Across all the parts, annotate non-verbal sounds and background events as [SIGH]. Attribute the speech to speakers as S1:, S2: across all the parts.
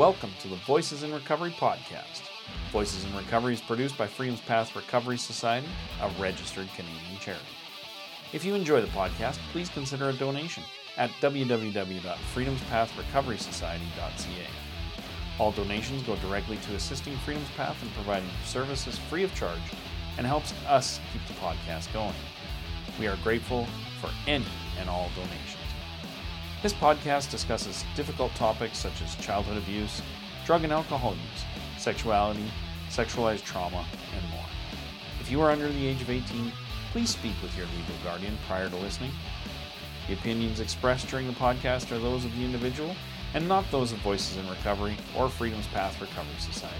S1: Welcome to the Voices in Recovery podcast. Voices in Recovery is produced by Freedom's Path Recovery Society, a registered Canadian charity. If you enjoy the podcast, please consider a donation at www.freedomspathrecoverysociety.ca. All donations go directly to assisting Freedom's Path and providing services free of charge and helps us keep the podcast going. We are grateful for any and all donations. This podcast discusses difficult topics such as childhood abuse, drug and alcohol use, sexuality, sexualized trauma, and more. If you are under the age of 18, please speak with your legal guardian prior to listening. The opinions expressed during the podcast are those of the individual and not those of Voices in Recovery or Freedom's Path Recovery Society.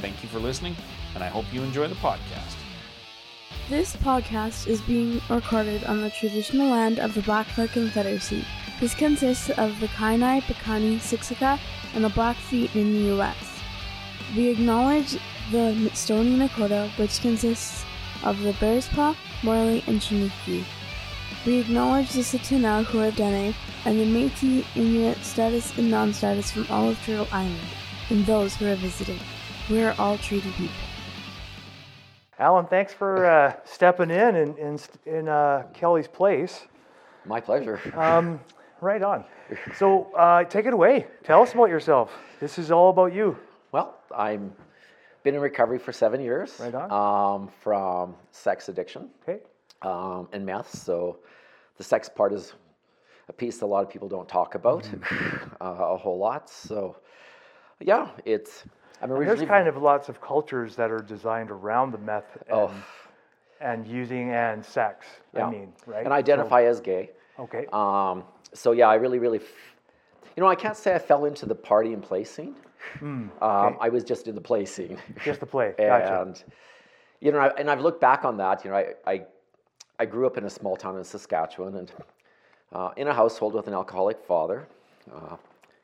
S1: Thank you for listening, and I hope you enjoy the podcast.
S2: This podcast is being recorded on the traditional land of the Blackfoot Confederacy. This consists of the Kainai, Piikani, Siksika, and the Blackfeet in the U.S. We acknowledge the Stoney Nakoda, which consists of the Bearspaw, Morley, and Chiniki. We acknowledge the Tsuut'ina Huadene and the Métis, Inuit, status, and non-status from all of Turtle Island, and those who are visiting. We are all treaty people.
S3: Alan, thanks for uh, stepping in in, in, in uh, Kelly's place.
S4: My pleasure.
S3: Um, right on. So uh, take it away. Tell us about yourself. This is all about you.
S4: well, I'm been in recovery for seven years.
S3: Right on.
S4: Um, from sex addiction
S3: Okay.
S4: um, and meth. So the sex part is a piece a lot of people don't talk about
S3: Mm-hmm. [LAUGHS]
S4: uh, a whole lot. So yeah, it's. I'm
S3: There's kind of lots of cultures that are designed around the meth and,
S4: Oh.
S3: and using and sex.
S4: yeah.
S3: I mean, right?
S4: and identify as gay.
S3: Okay.
S4: Um, so yeah, I really, really, f- you know, I can't say I fell into the party and play scene. um, I was just in the play scene.
S3: Just the play. [LAUGHS] Gotcha.
S4: and you know, I, and I've looked back on that. You know, I, I, I grew up in a small town in Saskatchewan, and uh, in a household with an alcoholic father. Uh,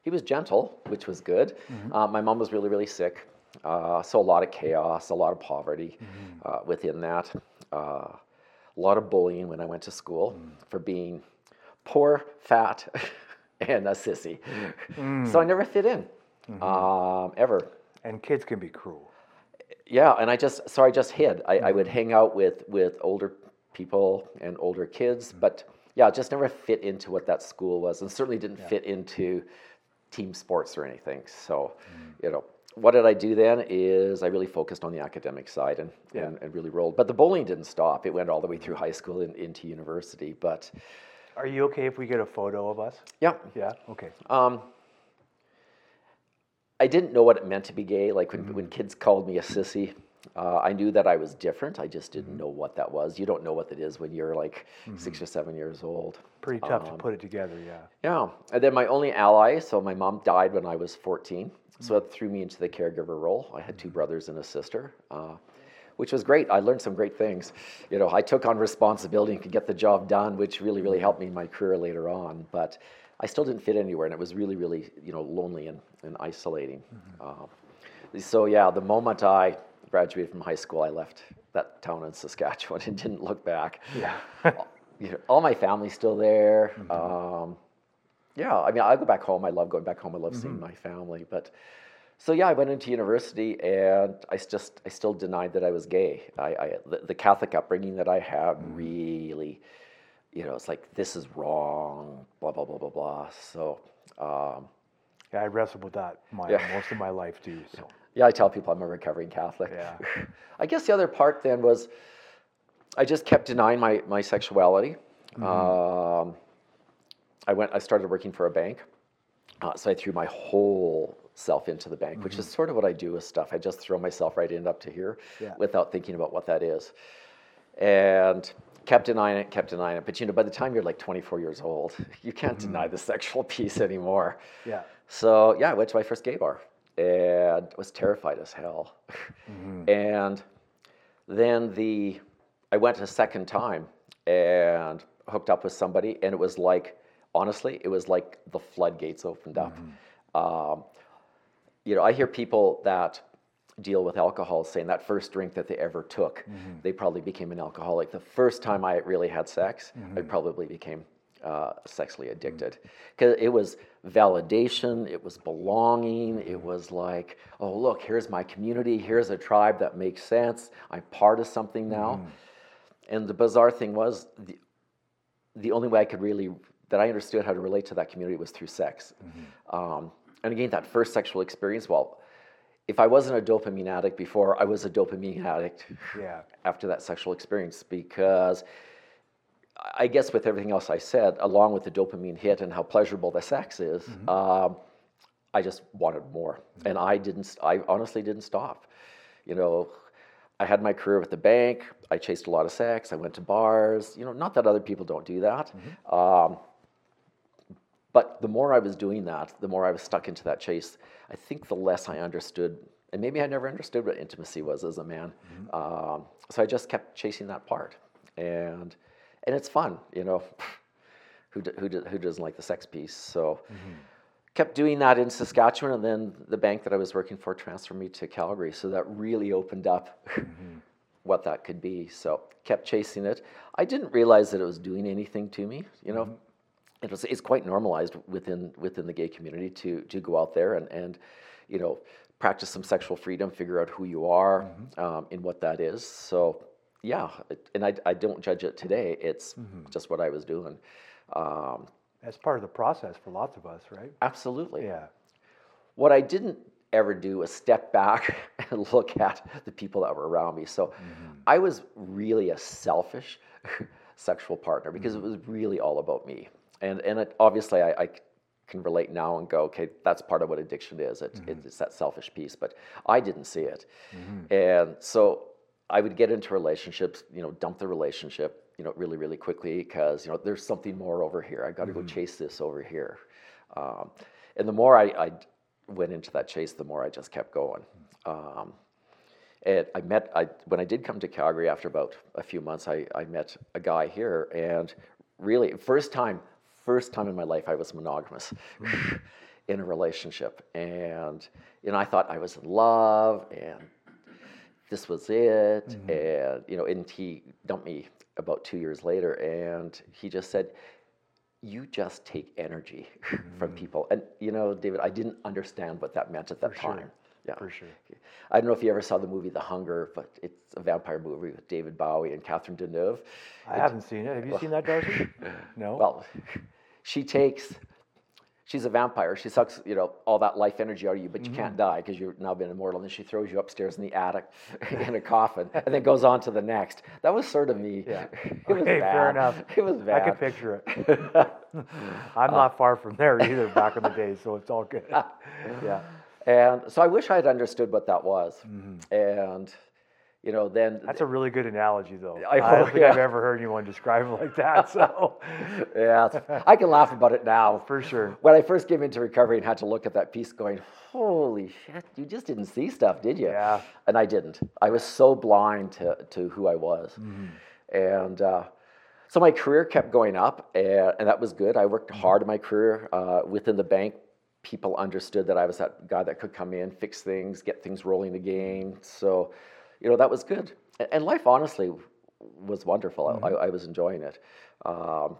S4: he was gentle, which was good. Uh, my mom was really, really sick, uh, so a lot of chaos, a lot of poverty uh, within that. Uh, a lot of bullying when I went to school for being poor, fat, [LAUGHS] and a sissy. So I mm. never fit in, mm-hmm. um, ever.
S3: and kids can be cruel.
S4: Yeah, and I just so I just hid. I, I would mm-hmm. hang out with with older people and older kids, mm-hmm. but yeah, just never fit into what that school was, and certainly didn't fit into team sports or anything. So, mm. you know, what did I do then? Is I really focused on the academic side and and, and really rolled. But the bowling didn't stop. It went all the way through high school and into university. But
S3: Are you okay if we get a photo of us?
S4: yeah,
S3: Yeah. Okay.
S4: um, I didn't know what it meant to be gay. Like when, when kids called me a sissy, uh, I knew that I was different. I just didn't know what that was. You don't know what that is when you're like six or seven years old.
S3: Pretty tough
S4: Um,
S3: to put it together. Yeah.
S4: Yeah. And then my only ally, so my mom died when I was 14. So it threw me into the caregiver role. I had two brothers and a sister, uh, which was great. I learned some great things. You know, I took on responsibility and could get the job done, which really, really helped me in my career later on. But I still didn't fit anywhere, and it was really, really, you know, lonely and, and isolating. Uh, so yeah, the moment I graduated from high school, I left that town in Saskatchewan [LAUGHS] and didn't look back.
S3: Yeah. [LAUGHS]
S4: you know, all my family's still there. Um, yeah, I mean, I go back home. I love going back home. I love seeing my family. But so yeah, I went into university, and I just I still denied that I was gay. I, I the, the Catholic upbringing that I had really, you know, it's like this is wrong. Blah blah blah blah blah. So. Um,
S3: Yeah, I wrestled with that my
S4: Yeah.
S3: most of my life too. So [LAUGHS]
S4: yeah, I tell people I'm a recovering Catholic.
S3: Yeah. [LAUGHS]
S4: I guess the other part then was I just kept denying my, my sexuality. Um, I went. I started working for a bank, uh, so I threw my whole self into the bank, which is mm-hmm. sort of what I do with stuff. I just throw myself right in up to here
S3: Yeah.
S4: without thinking about what that is, and kept denying it, kept denying it. But you know, by the time you're like 24 years old, [LAUGHS] you can't deny mm-hmm. the sexual piece anymore.
S3: yeah.
S4: So yeah, I went to my first gay bar and was terrified as hell. Mm-hmm. And then the I went a second time and hooked up with somebody, and it was like honestly, it was like the floodgates opened up. Um, you know, I hear people that deal with alcohol saying that first drink that they ever took, mm-hmm. they probably became an alcoholic. The first time I really had sex, I mm-hmm. probably became uh, sexually mm-hmm. addicted. Because it was validation, it was belonging, it was like, oh, look, here's my community, here's a tribe that makes sense, I'm part of something now. And the bizarre thing was, the, the only way I could really, that I understood how to relate to that community was through sex. Um, and again, that first sexual experience, well, if I wasn't a dopamine addict before, I was a dopamine addict
S3: Yeah. [LAUGHS]
S4: after that sexual experience because I guess with everything else I said, along with the dopamine hit and how pleasurable the sex is, um, I just wanted more, and I didn't. I honestly didn't stop. You know, I had my career with the bank. I chased a lot of sex. I went to bars. You know, not that other people don't do that. Um, but the more I was doing that, the more I was stuck into that chase. I think the less I understood, and maybe I never understood what intimacy was as a man. Mm-hmm. Um, so I just kept chasing that part, and and it's fun, you know. [LAUGHS] Who do, who, do, who doesn't like the sex piece? So mm-hmm. kept doing that in Saskatchewan, and then the bank that I was working for transferred me to Calgary. So that really opened up mm-hmm. [LAUGHS] what that could be. So kept chasing it. I didn't realize that it was doing anything to me. You know, it was, it's quite normalized within within the gay community to to go out there and and you know practice some sexual freedom, figure out who you are um, and what that is. So yeah, it, and I, I don't judge it today. It's just what I was doing. Um,
S3: That's part of the process for lots of us, right?
S4: absolutely.
S3: Yeah.
S4: What I didn't ever do was step back [LAUGHS] and look at the people that were around me. So I was really a selfish [LAUGHS] sexual partner because it was really all about me. And and it, obviously I can relate now and go, okay, that's part of what addiction is. It, It's that selfish piece, but I didn't see it. And so I would get into relationships, you know, dump the relationship, you know, really, really quickly because, you know, there's something more over here. I got to go chase this over here. Um, and the more I, I went into that chase, the more I just kept going. Um, and I met, I, when I did come to Calgary after about a few months, I, I met a guy here and really, first time, first time in my life I was monogamous mm. [LAUGHS] in a relationship. And, you know, I thought I was in love and this was it. Mm-hmm. And, you know, and he dumped me about two years later and he just said, you just take energy [LAUGHS] from mm. people. And, you know, David, I didn't understand what that meant at that
S3: sure.
S4: time. Yeah.
S3: For sure.
S4: I don't know if you ever saw the movie The Hunger, but it's a vampire movie with David Bowie and Catherine Deneuve.
S3: I haven't seen it. Have you seen that, Darcy? [LAUGHS] No.
S4: Well, she takes, she's a vampire. She sucks, you know, all that life energy out of you, but you
S3: Mm-hmm.
S4: can't die because you've now been immortal. And then she throws you upstairs in the attic [LAUGHS] in a coffin, and then goes on to the next. That was sort of me.
S3: Yeah. [LAUGHS]
S4: It was
S3: Okay,
S4: bad.
S3: fair enough.
S4: It was bad.
S3: I can picture it. I'm not far from there either back in the day, so it's all good. Yeah.
S4: And so I wish I had understood what that was. And, you know, then
S3: Mm-hmm. That's a really good analogy, though.
S4: I-
S3: I, don't [LAUGHS] think I've ever heard anyone describe it like that. So, [LAUGHS]
S4: yeah, I can laugh about it now.
S3: for sure.
S4: When I first came into recovery and had to look at that piece, going, "Holy shit, you just didn't see stuff, did you?"
S3: Yeah.
S4: And I didn't. I was so blind to to who I was,
S3: Mm-hmm.
S4: and uh, so my career kept going up, and, and that was good. I worked
S3: Mm-hmm.
S4: hard in my career uh, within the bank. People understood that I was that guy that could come in, fix things, get things rolling again. So, you know, that was good. And, life, honestly, was wonderful. I, I was enjoying it. Um,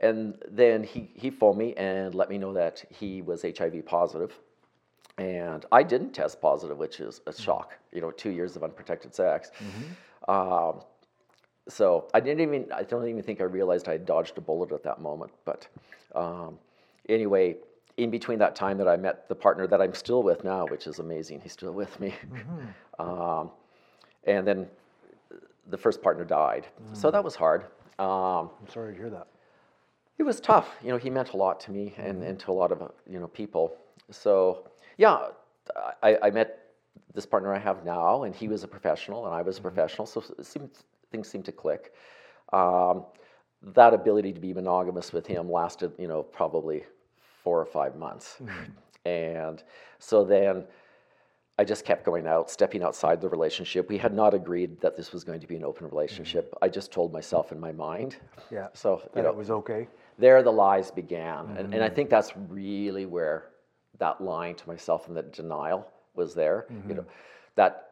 S4: and then he, he phoned me and let me know that he was HIV positive. And I didn't test positive, which is a shock. You know, two years of unprotected sex. Um, so I didn't even, I don't even think I realized I had dodged a bullet at that moment. But um, anyway, in between that time that I met the partner that I'm still with now, which is amazing, he's still with me. um, and then the first partner died. So that was hard. Um,
S3: I'm sorry to hear that.
S4: it was tough. You know, he meant a lot to me and, and to a lot of, uh, you know, people. So, yeah, I, I met this partner I have now, and he was a professional, and I was a professional. So it seemed, things seemed to click. Um, that ability to be monogamous with him lasted, you know, probably four or five months. Hmm. And so then I just kept going out, stepping outside the relationship. We had not agreed that this was going to be an open relationship. Mm-hmm. I just told myself in my mind.
S3: Yeah.
S4: So, you know,
S3: it was okay.
S4: there the lies began. And, and I mm-hmm. think that's really where that lying to myself and that denial was there. You mm-hmm. know, that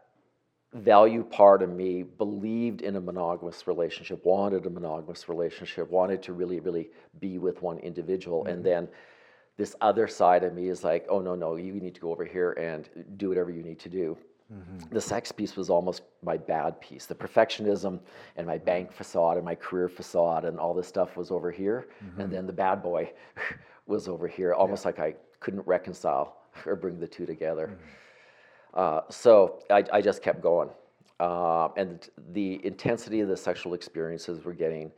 S4: value part of me believed in a monogamous relationship, wanted a monogamous relationship, wanted to really, really be with one individual. And then this other side of me is like, oh no, no, you need to go over here and do whatever you need to do. The sex piece was almost my bad piece. The perfectionism and my bank facade and my career facade and all this stuff was over here, and then the bad boy [LAUGHS] was over here. Almost like I couldn't reconcile [LAUGHS] or bring the two together. Uh, so I, I just kept going. Uh, and the intensity of the sexual experiences were getting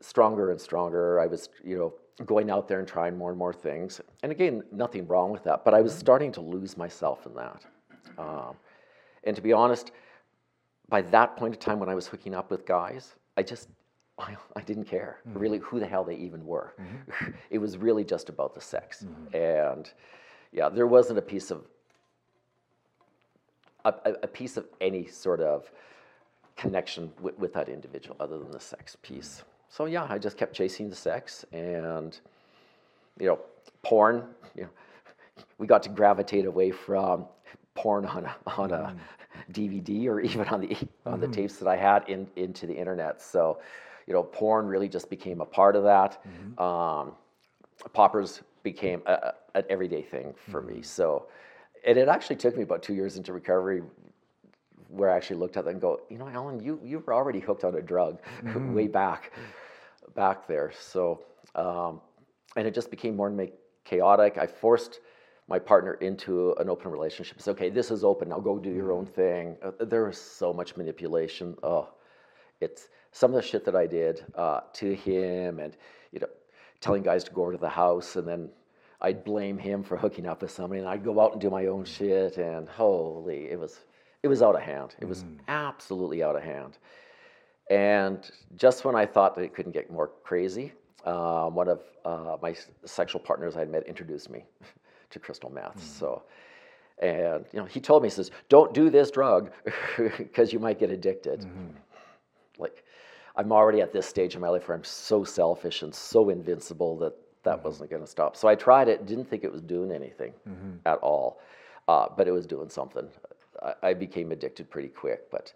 S4: stronger and stronger. I was, you know, going out there and trying more and more things. And again, nothing wrong with that, but I was mm-hmm. starting to lose myself in that. Um, and to be honest, by that point in time when I was hooking up with guys, I just, [LAUGHS] I, I didn't care mm-hmm. really who the hell they even were. Mm-hmm. [LAUGHS] it was really just about the sex. And yeah, there wasn't a piece of, a, a, a piece of any sort of connection with, with that individual other than the sex piece. So yeah, I just kept chasing the sex and you know, porn, you know, we got to gravitate away from porn on a, on a mm. DVD or even on the on the mm-hmm. tapes that I had in, into the internet. So, you know, porn really just became a part of that. Mm-hmm. Um, poppers became a, a- an everyday thing for me. Mm-hmm. So, and it actually took me about two years into recovery where I actually looked at it and go, you know, Alan, you you were already hooked on a drug way back, back there. So, um, and it just became more and more chaotic. I forced my partner into an open relationship. It's okay. This is open. Now go do your own thing. Uh, there was so much manipulation. Oh, it's some of the shit that I did uh, to him, and you know, telling guys to go over to the house, and then I'd blame him for hooking up with somebody, and I'd go out and do my own shit, and holy, it was it was out of hand. It was absolutely out of hand. And just when I thought that it couldn't get more crazy, um, one of uh, my sexual partners I had met introduced me [LAUGHS] to crystal meth. So, and you know, he told me, he says, "Don't do this drug [LAUGHS] because you might get addicted." Like, I'm already at this stage in my life where I'm so selfish and so invincible that that wasn't going to stop. So I tried it, didn't think it was doing anything at all, uh, but it was doing something. I, I became addicted pretty quick, but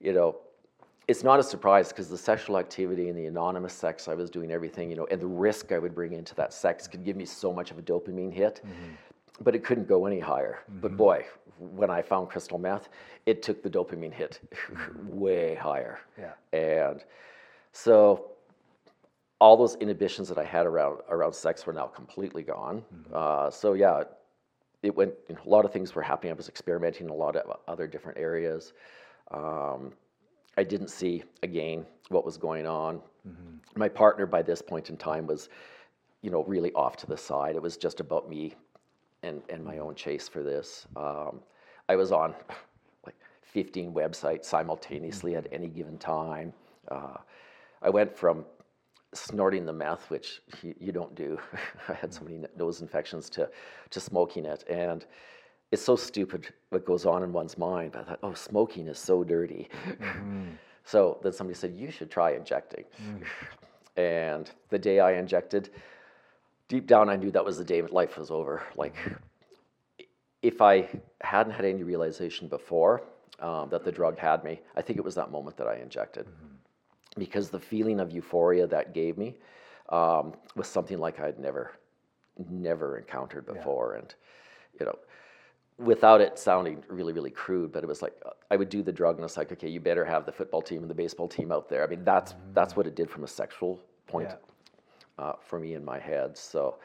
S4: you know, it's not a surprise because the sexual activity and the anonymous sex, I was doing everything, you know, and the risk I would bring into that sex could give me so much of a dopamine hit, but it couldn't go any higher. But boy, when I found crystal meth, it took the dopamine hit way higher.
S3: Yeah.
S4: And so all those inhibitions that I had around around sex were now completely gone. Uh, so yeah, it went. You know, a lot of things were happening. I was experimenting in a lot of other different areas. Um, I didn't see again what was going on. My partner by this point in time was, you know, really off to the side. It was just about me and, and my own chase for this. Um, I was on [LAUGHS] like 15 websites simultaneously at any given time. Uh, I went from snorting the meth, which you, you don't do. [LAUGHS] I had so many nose infections to, to smoking it. And it's so stupid what goes on in one's mind. But I thought, oh, smoking is so dirty. [LAUGHS] so then somebody said, you should try injecting. [LAUGHS] And the day I injected, deep down I knew that was the day life was over. Like, if I hadn't had any realization before um, that the drug had me, I think it was that moment that I injected. Because the feeling of euphoria that gave me um, was something like I'd never, never encountered before. And, you know, without it sounding really, really crude, but it was like I would do the drug and it's like, okay, you better have the football team and the baseball team out there. I mean, that's mm. that's what it did from a sexual point
S3: Yeah.
S4: uh, for me in my head. So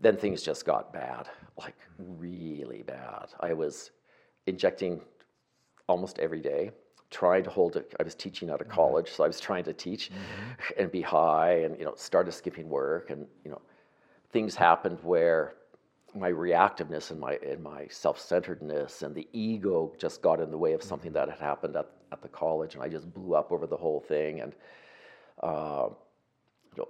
S4: then things just got bad, like really bad. I was injecting almost every day, trying to hold it. I was teaching out of mm-hmm. college, so I was trying to teach mm-hmm. and be high, and you know, started skipping work, and you know, things happened where my reactiveness and my and my self-centeredness and the ego just got in the way of something that had happened at, at the college, and I just blew up over the whole thing, and uh, you know,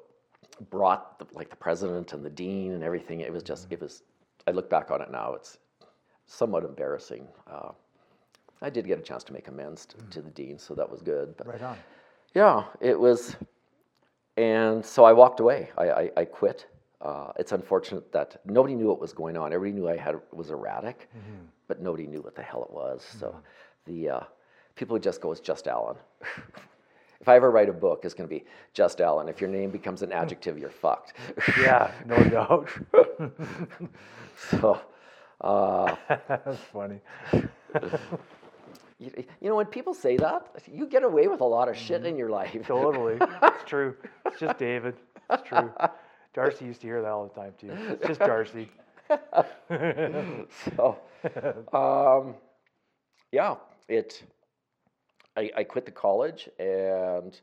S4: brought the, like the president and the dean and everything. It was just, it was. I look back on it now, it's somewhat embarrassing. Uh, I did get a chance to make amends to, to the dean, so that was good. But
S3: Right on.
S4: yeah, it was, and so I walked away. I, I, I quit. Uh, it's unfortunate that nobody knew what was going on. Everybody knew I had was erratic, but nobody knew what the hell it was. So the uh, people would just go, "It's just Alan," [LAUGHS] If I ever write a book, it's going to be just Alan. If your name becomes an adjective, you're fucked.
S3: Yeah, no [LAUGHS] doubt. [LAUGHS]
S4: so, uh,
S3: That's funny.
S4: you, you know, when people say that, you get away with a lot of shit in your life.
S3: Totally. It's true. It's just David. It's true. Darcy used to hear that all the time too. It's [LAUGHS] just Darcy.
S4: so, um, yeah, it. I, I quit the college, and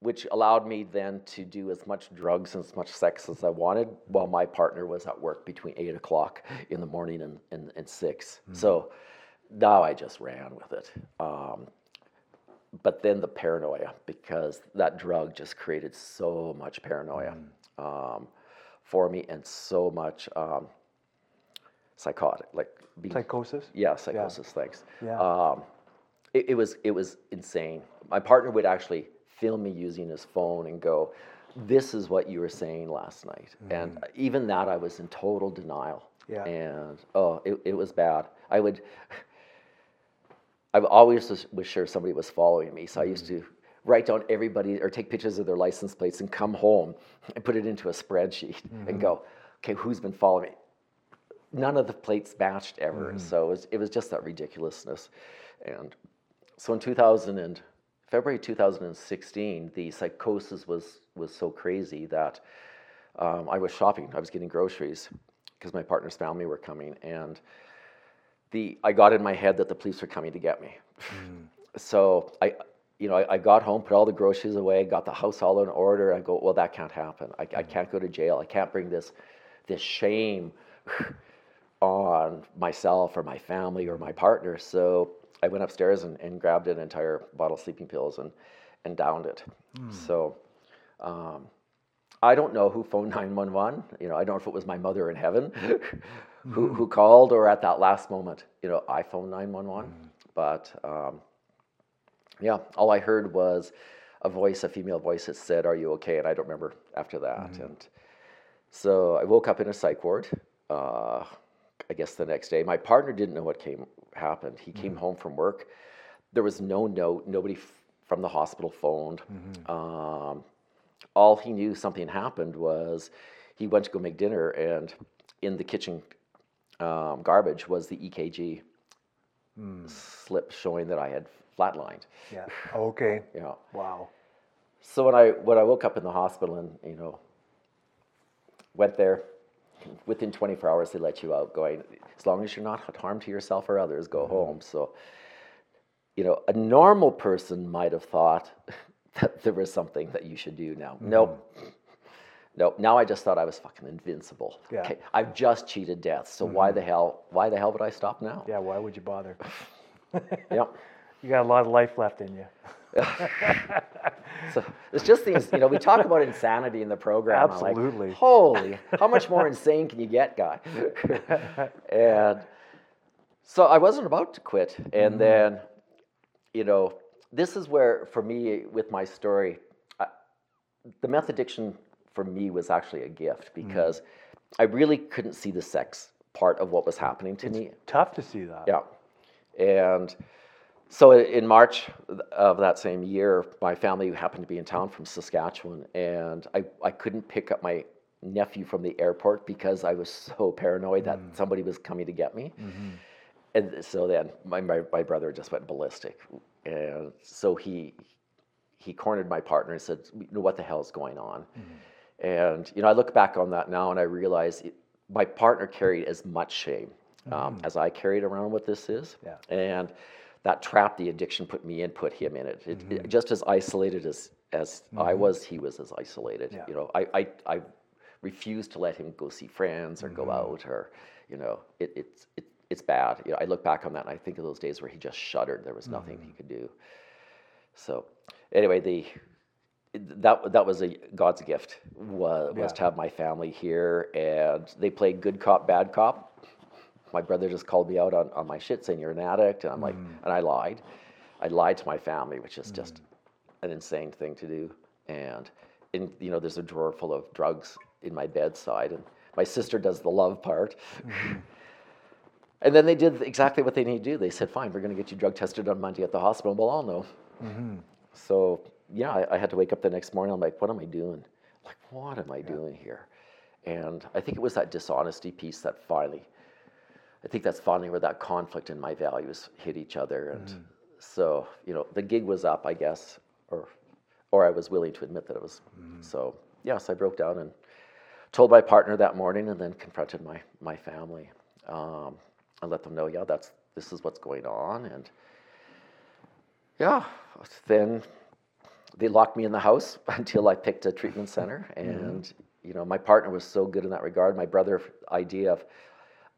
S4: which allowed me then to do as much drugs and as much sex as I wanted, while my partner was at work between eight o'clock in the morning and and, and 6 So now I just ran with it. Um, but then the paranoia, because that drug just created so much paranoia um, for me and so much um, psychotic, like being,
S3: Psychosis.
S4: yeah, psychosis. Thanks.
S3: Yeah.
S4: Um, it, it was it was insane. My partner would actually film me using his phone and go, "This is what you were saying last night," and even that I was in total denial.
S3: Yeah.
S4: And oh, it, it was bad. I would. [LAUGHS] I always was, was sure somebody was following me, so I used to write down everybody or take pictures of their license plates and come home and put it into a spreadsheet and mm-hmm. go, okay, who's been following me? None of the plates matched ever, mm. so it was, it was just that ridiculousness. And so in 2000 and February 2016, the psychosis was was so crazy that um, I was shopping. I was getting groceries because my partner's family were coming, and the I got in my head that the police were coming to get me. Mm. So I, you know, I, I got home, put all the groceries away, got the house all in order. I go, well, that can't happen. I, I mm-hmm. can't go to jail. I can't bring this this shame [SIGHS] on myself or my family or my partner. So I went upstairs and, and grabbed an entire bottle of sleeping pills and, and downed it. Hmm. So um, I don't know who phoned [LAUGHS] 911. You know, I don't know if it was my mother in heaven mm-hmm. [LAUGHS] who, mm-hmm. who called or at that last moment, you know, I phoned 911. But um, yeah, all I heard was a voice, a female voice that said, Are you okay? And I don't remember after that. And so I woke up in a psych ward. Uh, I guess the next day, my partner didn't know what came happened. He came home from work. There was no note. Nobody f- from the hospital phoned. Um, all he knew something happened was he went to go make dinner, and in the kitchen um, garbage was the EKG slip showing that I had flatlined.
S3: Yeah. Okay. [LAUGHS]
S4: You know,
S3: Wow.
S4: so when I when I woke up in the hospital and you know went there, within 24 hours they let you out. Going as long as you're not harm to yourself or others, go mm-hmm. home. So you know a normal person might have thought [LAUGHS] that there was something that you should do. Now, mm-hmm. nope. Nope. Now I just thought I was fucking invincible.
S3: Yeah.
S4: Okay. I've just cheated death. So why mm-hmm. the hell? Why the hell would I stop now?
S3: Yeah. Why would you bother? [LAUGHS]
S4: Yep.
S3: You got a lot of life left in you. [LAUGHS]
S4: So it's just these, you know, we talk about insanity in the program. I'm like,
S3: Absolutely.
S4: Holy, how much more insane can you get, guy? [LAUGHS] and so I wasn't about to quit. And mm-hmm. then, you know, this is where, for me, with my story, I, the meth addiction for me was actually a gift mm-hmm. because I really couldn't see the sex part of what was happening to me.
S3: Tough to see that.
S4: Yeah. And so in March of that same year, my family happened to be in town from Saskatchewan, and I, I couldn't pick up my nephew from the airport because I was so paranoid that mm. somebody was coming to get me. Mm-hmm. And so then my, my, my brother just went ballistic. And so he, he cornered my partner and said, you know, what the hell's going on? Mm-hmm. And, you know, I look back on that now and I realize it, my partner carried as much shame mm-hmm. um, as I carried around what this is.
S3: Yeah.
S4: And that trap the addiction put me in, put him in it. it, it- mm-hmm. just as isolated as, as I mm-hmm. was, he was as isolated.
S3: Yeah.
S4: You know, I, I, I refused to let him go see friends or go mm-hmm. out or, you know, it, it's, it, it's bad. You know, I look back on that and I think of those days where he just shuddered. There was nothing he could do. So anyway, the that that was a God's gift was, was to have my family here, and they played good cop, bad cop. My brother just called me out on, on my shit, saying you're an addict, and I'm like, mm. and I lied. I lied to my family, which is just mm. an insane thing to do. And in you know, there's a drawer full of drugs in my bedside, and my sister does the love part. Mm-hmm. [LAUGHS] And then they did exactly what they need to do. They said, "Fine, we're going to get you drug tested on Monday at the hospital." Well, all know. Mm-hmm. so yeah, I, I had to wake up the next morning. I'm like, what am I doing? Like, what am I doing here? And I think it was that dishonesty piece that finally, I think that's finally where that conflict and my values hit each other. And mm. so, you know, the gig was up, I guess, or, or I was willing to admit that it was. Mm. So, yes, I broke down and told my partner that morning, and then confronted my my family. Um, and let them know, yeah, that's this is what's going on, and yeah, then they locked me in the house [LAUGHS] until I picked a treatment center. Mm-hmm. And you know, my partner was so good in that regard. My brother idea of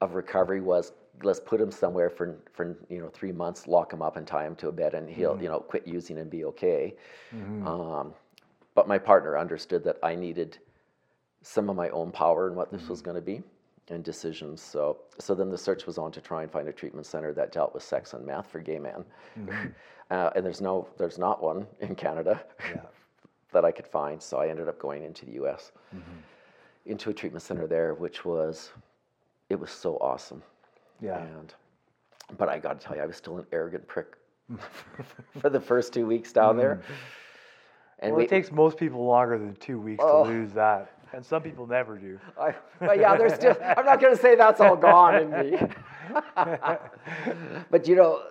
S4: of recovery was let's put him somewhere for for you know three months, lock him up and tie him to a bed, and he'll mm-hmm. you know quit using and be okay. Mm-hmm. Um, but my partner understood that I needed some of my own power in what this was mm-hmm. going to be and decisions. So so then the search was on to try and find a treatment center that dealt with sex and meth for gay men. [LAUGHS] uh, and there's no there's not one in Canada [LAUGHS] that I could find. So I ended up going into the U.S. into a treatment center there, which was it was so awesome.
S3: Yeah.
S4: And but I got to tell you, I was still an arrogant prick [LAUGHS] for the first two weeks down there. And
S3: Well,
S4: we,
S3: it takes most people longer than two weeks
S4: Oh.
S3: to lose that, and some people never do. [LAUGHS]
S4: I, but yeah, there's still. I'm not going to say that's all gone in me. [LAUGHS] but you know,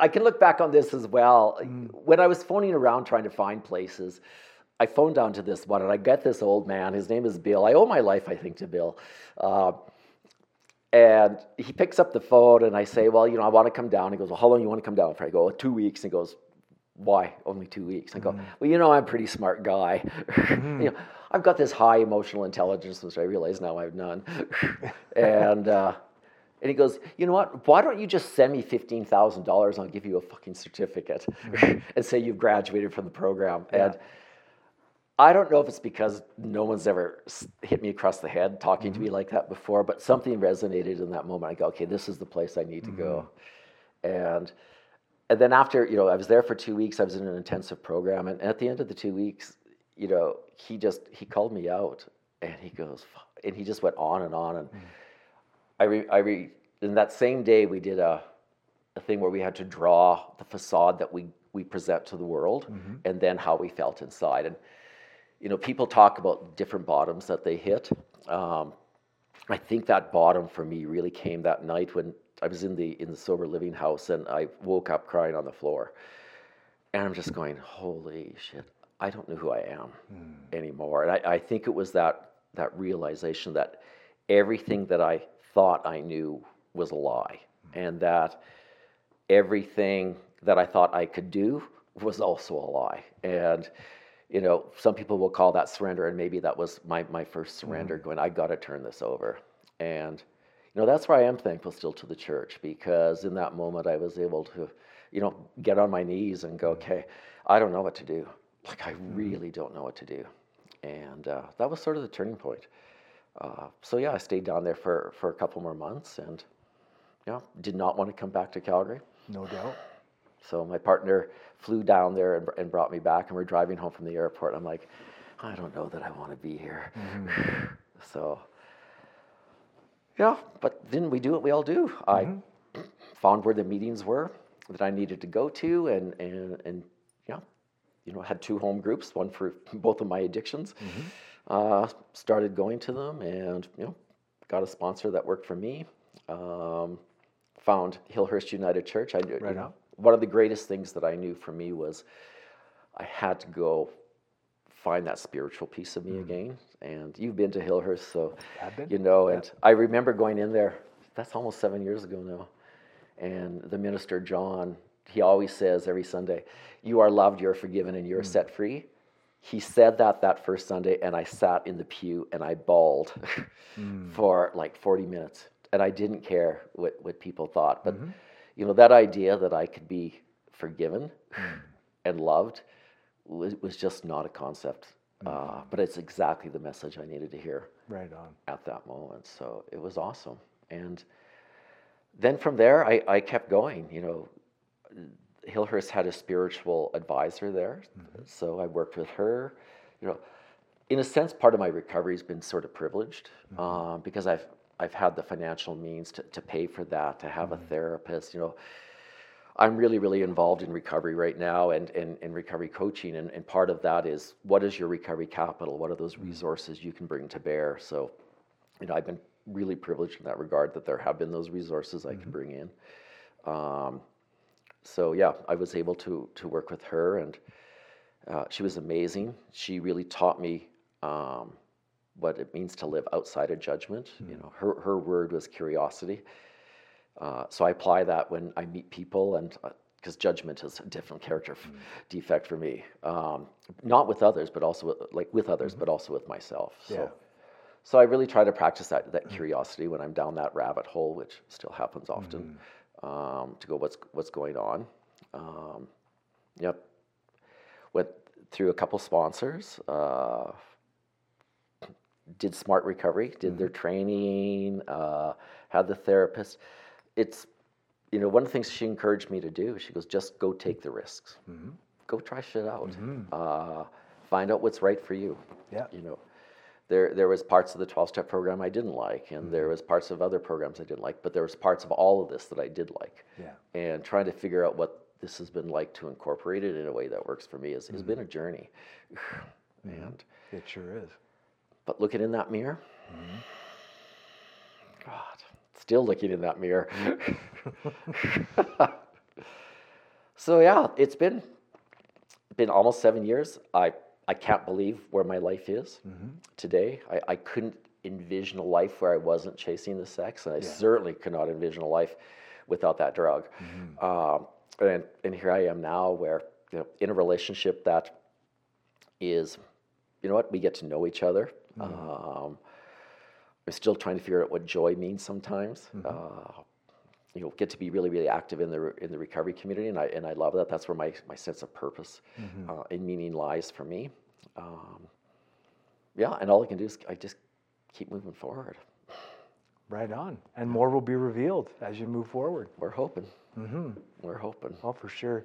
S4: I can look back on this as well. When I was phoning around trying to find places, I phoned down to this one, and I get this old man. His name is Bill. I owe my life, I think, to Bill. Uh, and he picks up the phone, and I say, "Well, you know, I want to come down." He goes, "Well, how long you want to come down for?" I go, "Two weeks." And he goes, why only two weeks? I go, mm-hmm. well, you know, I'm a pretty smart guy. [LAUGHS] Mm-hmm. you know, I've got this high emotional intelligence, which I realize now I have none. [LAUGHS] and uh, and he goes, you know what? Why don't you just send me fifteen thousand dollars? and I'll give you a fucking certificate mm-hmm. [LAUGHS] and say you've graduated from the program. And I don't know if it's because no one's ever hit me across the head talking to me mm-hmm. like that before, but something resonated in that moment. I go, okay, this is the place I need to go. Mm-hmm. And and then after, you know, I was there for two weeks. I was in an intensive program, and at the end of the two weeks, you know, he just he called me out, and he goes, and he just went on and on, and mm. I re, I re, in that same day we did a a thing where we had to draw the facade that we we present to the world, mm-hmm. and then how we felt inside, and you know, people talk about different bottoms that they hit. Um, I think that bottom for me really came that night when I was in the in the sober living house and I woke up crying on the floor. And I'm just going, holy shit, I don't know who I am anymore. And I, I think it was that that realization that everything that I thought I knew was a lie. And that everything that I thought I could do was also a lie. And you know, some people will call that surrender, and maybe that was my, my first surrender going, I got to turn this over. And, you know, that's why I am thankful still to the church because in that moment I was able to, you know, get on my knees and go, okay, I don't know what to do. Like, I really don't know what to do. And uh, that was sort of the turning point. Uh, so, yeah, I stayed down there for, for a couple more months and, you know, did not want to come back to Calgary.
S3: No doubt.
S4: So my partner flew down there and, and brought me back, and we're driving home from the airport. I'm like, I don't know that I want to be here. [SIGHS] so, yeah, but didn't we do what we all do? I found where the meetings were that I needed to go to, and and and yeah, you know, had two home groups, one for [LAUGHS] both of my addictions. Uh, started going to them, and you know, got a sponsor that worked for me. Um, found Hillhurst United Church. I
S3: Right
S4: you know. One of the greatest things that I knew for me was I had to go find that spiritual piece of me mm-hmm. again. And you've been to Hillhurst, so you know. And I remember going in there. That's almost seven years ago now. And the minister John, he always says every Sunday, "You are loved, you are forgiven, and you are mm. set free." He said that that first Sunday, and I sat in the pew and I bawled [LAUGHS] mm. for like 40 minutes, and I didn't care what what people thought. But mm-hmm. You know that idea that I could be forgiven and loved was, was just not a concept. Uh, but it's exactly the message I needed to hear
S3: Right on.
S4: at that moment. So it was awesome. And then from there, I, I kept going. You know, Hillhurst had a spiritual advisor there. So I worked with her. You know, in a sense, part of my recovery has been sort of privileged uh, because I've, I've had the financial means to, to pay for that, to have a therapist. You know, I'm really, really involved in recovery right now and, in recovery coaching. And, and part of that is what is your recovery capital? What are those resources you can bring to bear? So, you know, I've been really privileged in that regard that there have been those resources I can bring in. Um, so yeah, I was able to to work with her, and uh, she was amazing. She really taught me um, what it means to live outside of judgment. You know, her her word was curiosity. Uh, so I apply that when I meet people, and because judgment is a different character f- defect for me, um, not with others, but also with, like with others, but also with myself. So.
S3: Yeah.
S4: So I really try to practice that that curiosity when I'm down that rabbit hole, which still happens often, um, to go what's what's going on. Um, yep. Went through a couple sponsors. Uh, did smart recovery. Did their mm-hmm. training. Uh, had the therapist. It's you know one of the things she encouraged me to do. She goes, just go take the risks. Mm-hmm. Go try shit out. Mm-hmm. Uh, find out what's right for you.
S3: Yeah.
S4: You know there there was parts of the 12 step program I didn't like and there was parts of other programs I didn't like but there was parts of all of this that I did like
S3: Yeah.
S4: and trying to figure out what this has been like to incorporate it in a way that works for me has, has been a journey [SIGHS] and
S3: It sure is.
S4: But looking in that mirror mm-hmm. God still looking in that mirror [LAUGHS] [LAUGHS] so yeah it's been been almost seven years. I, I can't believe where my life is mm-hmm. today. I, I couldn't envision a life where I wasn't chasing the sex, and I certainly could not envision a life without that drug. Mm-hmm. Um, and, and here I am now, where you know, in a relationship that is, you know what, we get to know each other. Um, I'm still trying to figure out what joy means sometimes. Uh, you know, get to be really, really active in the in the recovery community, and I and I love that. That's where my my sense of purpose uh, and meaning lies for me. Um, yeah, and all I can do is I just keep moving forward.
S3: Right on. And more will be revealed as you move forward.
S4: We're hoping. Mm-hmm. We're hoping.
S3: Oh, for sure.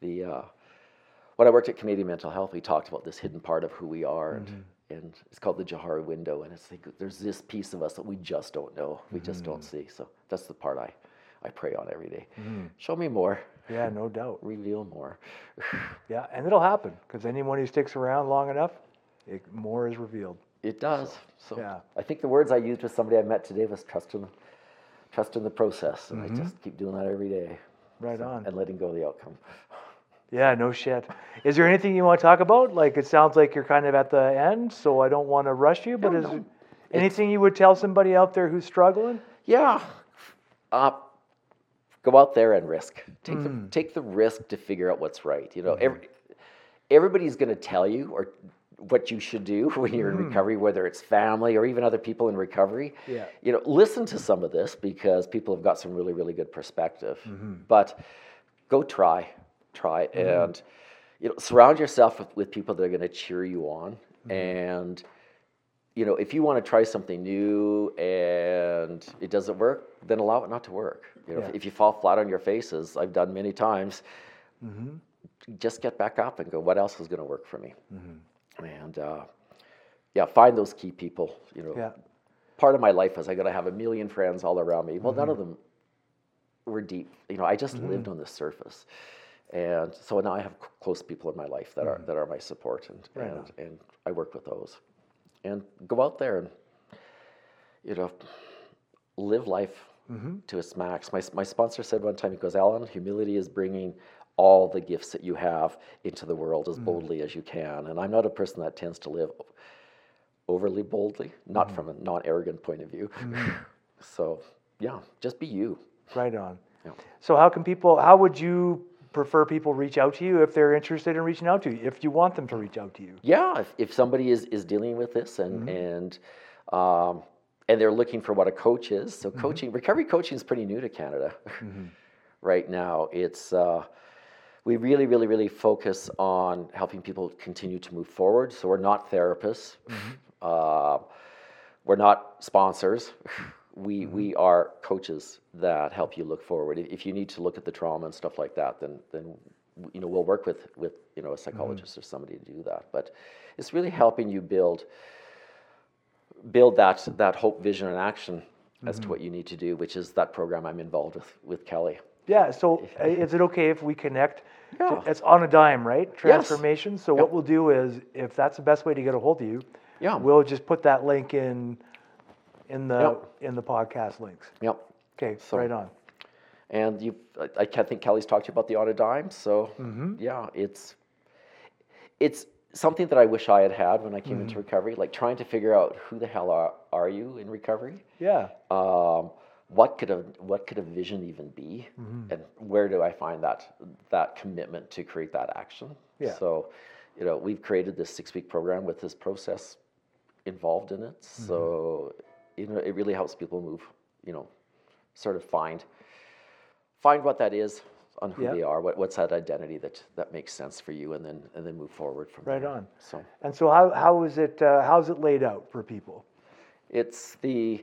S4: The uh, when I worked at Canadian Mental Health, we talked about this hidden part of who we are, and mm-hmm. and it's called the Johari window, and it's like there's this piece of us that we just don't know, we just don't mm. see. So that's the part I I pray on every day. Mm-hmm. Show me more,
S3: Yeah, no doubt. [LAUGHS]
S4: reveal more. [SIGHS]
S3: Yeah, and it'll happen because anyone who sticks around long enough, it, more is revealed.
S4: It does. So,
S3: yeah.
S4: I think the words I used with somebody I met today was trust in, trust in the process, and I mm-hmm. just keep doing that every day.
S3: Right on.
S4: And letting go of the outcome.
S3: Yeah, no shit. Is there anything you want to talk about? Like, it sounds like you're kind of at the end, so I don't want to rush you. But is there anything you would tell somebody out there who's struggling?
S4: Yeah. Uh, go out there and risk. Take the hmm. take the risk to figure out what's right. You know, hmm. every, everybody's going to tell you or what you should do [LAUGHS] when you're in hmm. recovery, whether it's family or even other people in recovery.
S3: Yeah.
S4: You know, listen to some of this because people have got some really really good perspective. Mm-hmm. But go try, try, mm-hmm. and you know, surround yourself with, with people that are going to cheer you on mm-hmm. and you know, if you want to try something new and it doesn't work, then allow it not to work. You know,
S3: Yeah.
S4: if, if you fall flat on your face, as I've done many times, mm-hmm. just get back up and go, what else is going to work for me? And uh, yeah, find those key people. You know,
S3: Yeah.
S4: part of my life was I got to have a million friends all around me. Well, none of them were deep. You know, I just lived on the surface. And so now I have close people in my life that are mm-hmm. that are my support, and
S3: Right
S4: and,
S3: on.
S4: and I work with those, and go out there and you know live life mm-hmm. to its max. My my sponsor said one time, he goes, Alan, humility is bringing all the gifts that you have into the world as mm. boldly as you can. And I'm not a person that tends to live overly boldly, not mm-hmm. from a non-arrogant point of view. [LAUGHS] so yeah, just be you.
S3: Right on.
S4: Yeah.
S3: So, how can people? How would you prefer people reach out to you if they're interested in reaching out to you? If you want them to reach out to you?
S4: yeah if, if somebody is, is dealing with this and and um, and they're looking for what a coach is. So coaching recovery coaching is pretty new to canada [LAUGHS] right now. It's uh, we really really really focus on helping people continue to move forward. So we're not therapists. Uh, we're not sponsors [LAUGHS] we mm-hmm. we are coaches that help you look forward if you need to look at the trauma and stuff like that then then you know we'll work with with you know a mm-hmm. psychologist or somebody to do that but it's really helping you build build that that hope vision and action as to mm-hmm. what you need to do which is that program i'm involved with with kelly
S3: Yeah. So [LAUGHS] uh, is it okay if we connect? to-
S4: Yeah.
S3: it's on a dime, right? Transformation. Yes. So what we'll do is, if that's the best way to get a hold of you,
S4: Yeah.
S3: we'll just put that link in in the
S4: Yep.
S3: in the podcast links.
S4: Yep.
S3: Okay.
S4: So-
S3: right on.
S4: And you, I, I can't think Kelly's talked to you about the on a dime. So
S3: Mm-hmm.
S4: yeah, it's it's something that I wish I had had when I came
S3: Mm-hmm.
S4: into recovery. Like trying to figure out who the hell are, are you in recovery?
S3: Yeah.
S4: Um, what could a what could a vision even be,
S3: Mm-hmm.
S4: and where do I find that that commitment to create that action?
S3: Yeah.
S4: So, you know, we've created this six week program with this process involved in it.
S3: Mm-hmm.
S4: So, you know, it really helps people move. You know, sort of find find what that is on who
S3: Yeah.
S4: they are. What, what's that identity that that makes sense for you, and then and then move forward from
S3: Right
S4: there.
S3: on.
S4: So
S3: And so how how is it uh, how's it laid out for people?
S4: it's the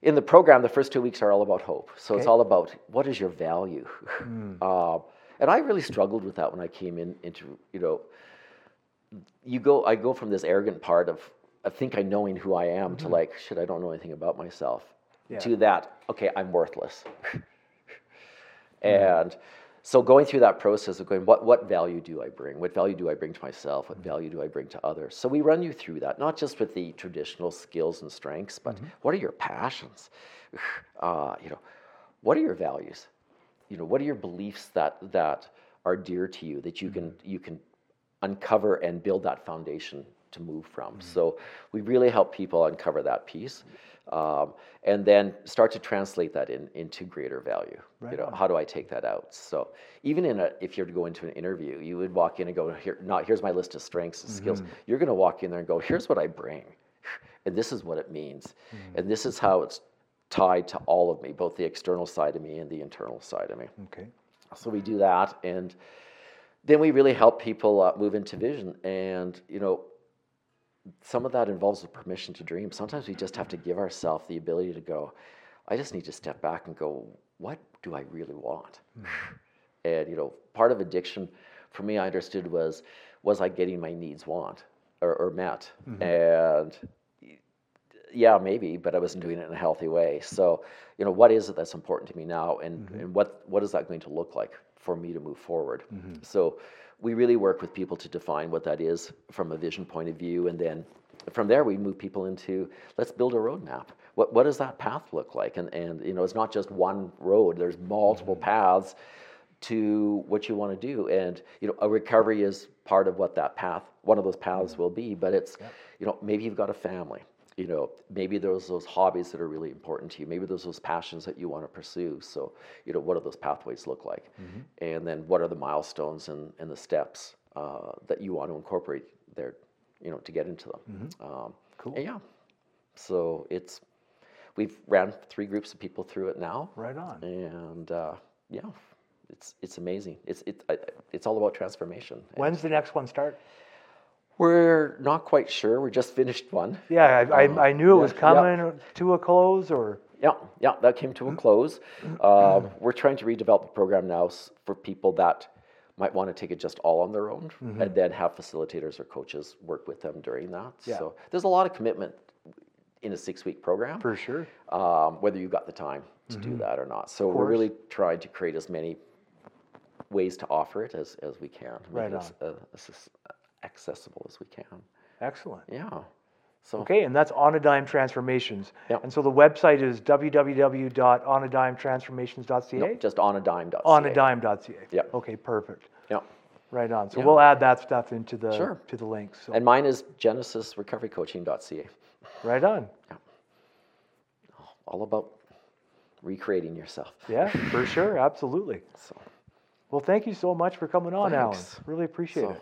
S4: in the program the first two weeks are all about hope so it's all about what is your value [LAUGHS] uh, and i really struggled with that when i came in into you know you go i go from this arrogant part of i think i knowing who i am to mm-hmm. like shit i don't know anything about myself.
S3: Yeah.
S4: to that okay i'm worthless. [LAUGHS] And so going through that process of going what, what value do i bring? What value do i bring to myself? What mm-hmm. value do i bring to others? So we run you through that not just with the traditional skills and strengths but mm-hmm. what are your passions? [SIGHS] Uh, you know what are your values? You know what are your beliefs that that are dear to you that you can you can uncover and build that foundation to move from. So we really help people uncover that piece um, and then start to translate that in, into greater value. You know how do i take that out? So even in a if you're to go into an interview you would walk in and go here not here's my list of strengths and skills. You're going to walk in there and go here's what i bring and this is what it means and this is how it's tied to all of me both the external side of me and the internal side of me.
S3: Okay.
S4: so we do that, and then we really help people uh, move into vision. And you know, some of that involves the permission to dream. Sometimes we just have to give ourselves the ability to go. I just need to step back and go. What do I really want? [LAUGHS] And you know, part of addiction, for me, I understood was was I getting my needs want or, or met, mm-hmm. and yeah, maybe, but I wasn't doing it in a healthy way. So, you know, what is it that's important to me now, and, mm-hmm. and what what is that going to look like for me to move forward? Mm-hmm. So, we really work with people to define what that is from a vision point of view, and then from there we move people into let's build a roadmap. What what does that path look like? And and you know, it's not just one road. There's multiple mm-hmm. paths to what you want to do and you know a recovery is part of what that path one of those paths mm-hmm. will be but it's you know maybe you've got a family you know maybe there's those hobbies that are really important to you maybe there's those passions that you want to pursue so you know what do those pathways look like and then what are the milestones and, and the steps uh, that you want to incorporate there you know to get into them um,
S3: Cool.
S4: yeah so it's we've ran three groups of people through it now
S3: Right on.
S4: and uh, yeah, it's it's amazing. It's it, it's all about transformation.
S3: When's the next one start?
S4: We're not quite sure. We just finished one.
S3: Yeah, I, I, I knew it
S4: yeah,
S3: was
S4: yeah.
S3: coming to a close, or
S4: Yeah, yeah, that came to a close. Um, we're trying to redevelop the program now for people that might want to take it just all on their own, and then have facilitators or coaches work with them during that.
S3: Yeah.
S4: So there's a lot of commitment in a six-week program.
S3: for sure.
S4: um, whether you've got the time to do that or not. So we're really trying to create as many ways to offer it as, as we can, make
S3: Right
S4: as, uh, as as accessible as we can.
S3: Excellent.
S4: Yeah. So
S3: Okay, and that's Onadime Transformations.
S4: Yep.
S3: And so the website is www.onadimetransformations.ca.
S4: no, just on a dime.
S3: Onadime.ca.
S4: Yep.
S3: Okay, perfect.
S4: Yeah.
S3: Right on. So
S4: Yeah.
S3: we'll add that stuff into the
S4: Sure.
S3: to the links. So
S4: And mine is genesisrecoverycoaching.ca.
S3: right on. Yeah.
S4: Oh, all about recreating yourself.
S3: Yeah, for sure, absolutely.
S4: So
S3: Well, thank you so much for coming on,
S4: Thanks.
S3: Alan. Really appreciate
S4: So,
S3: it.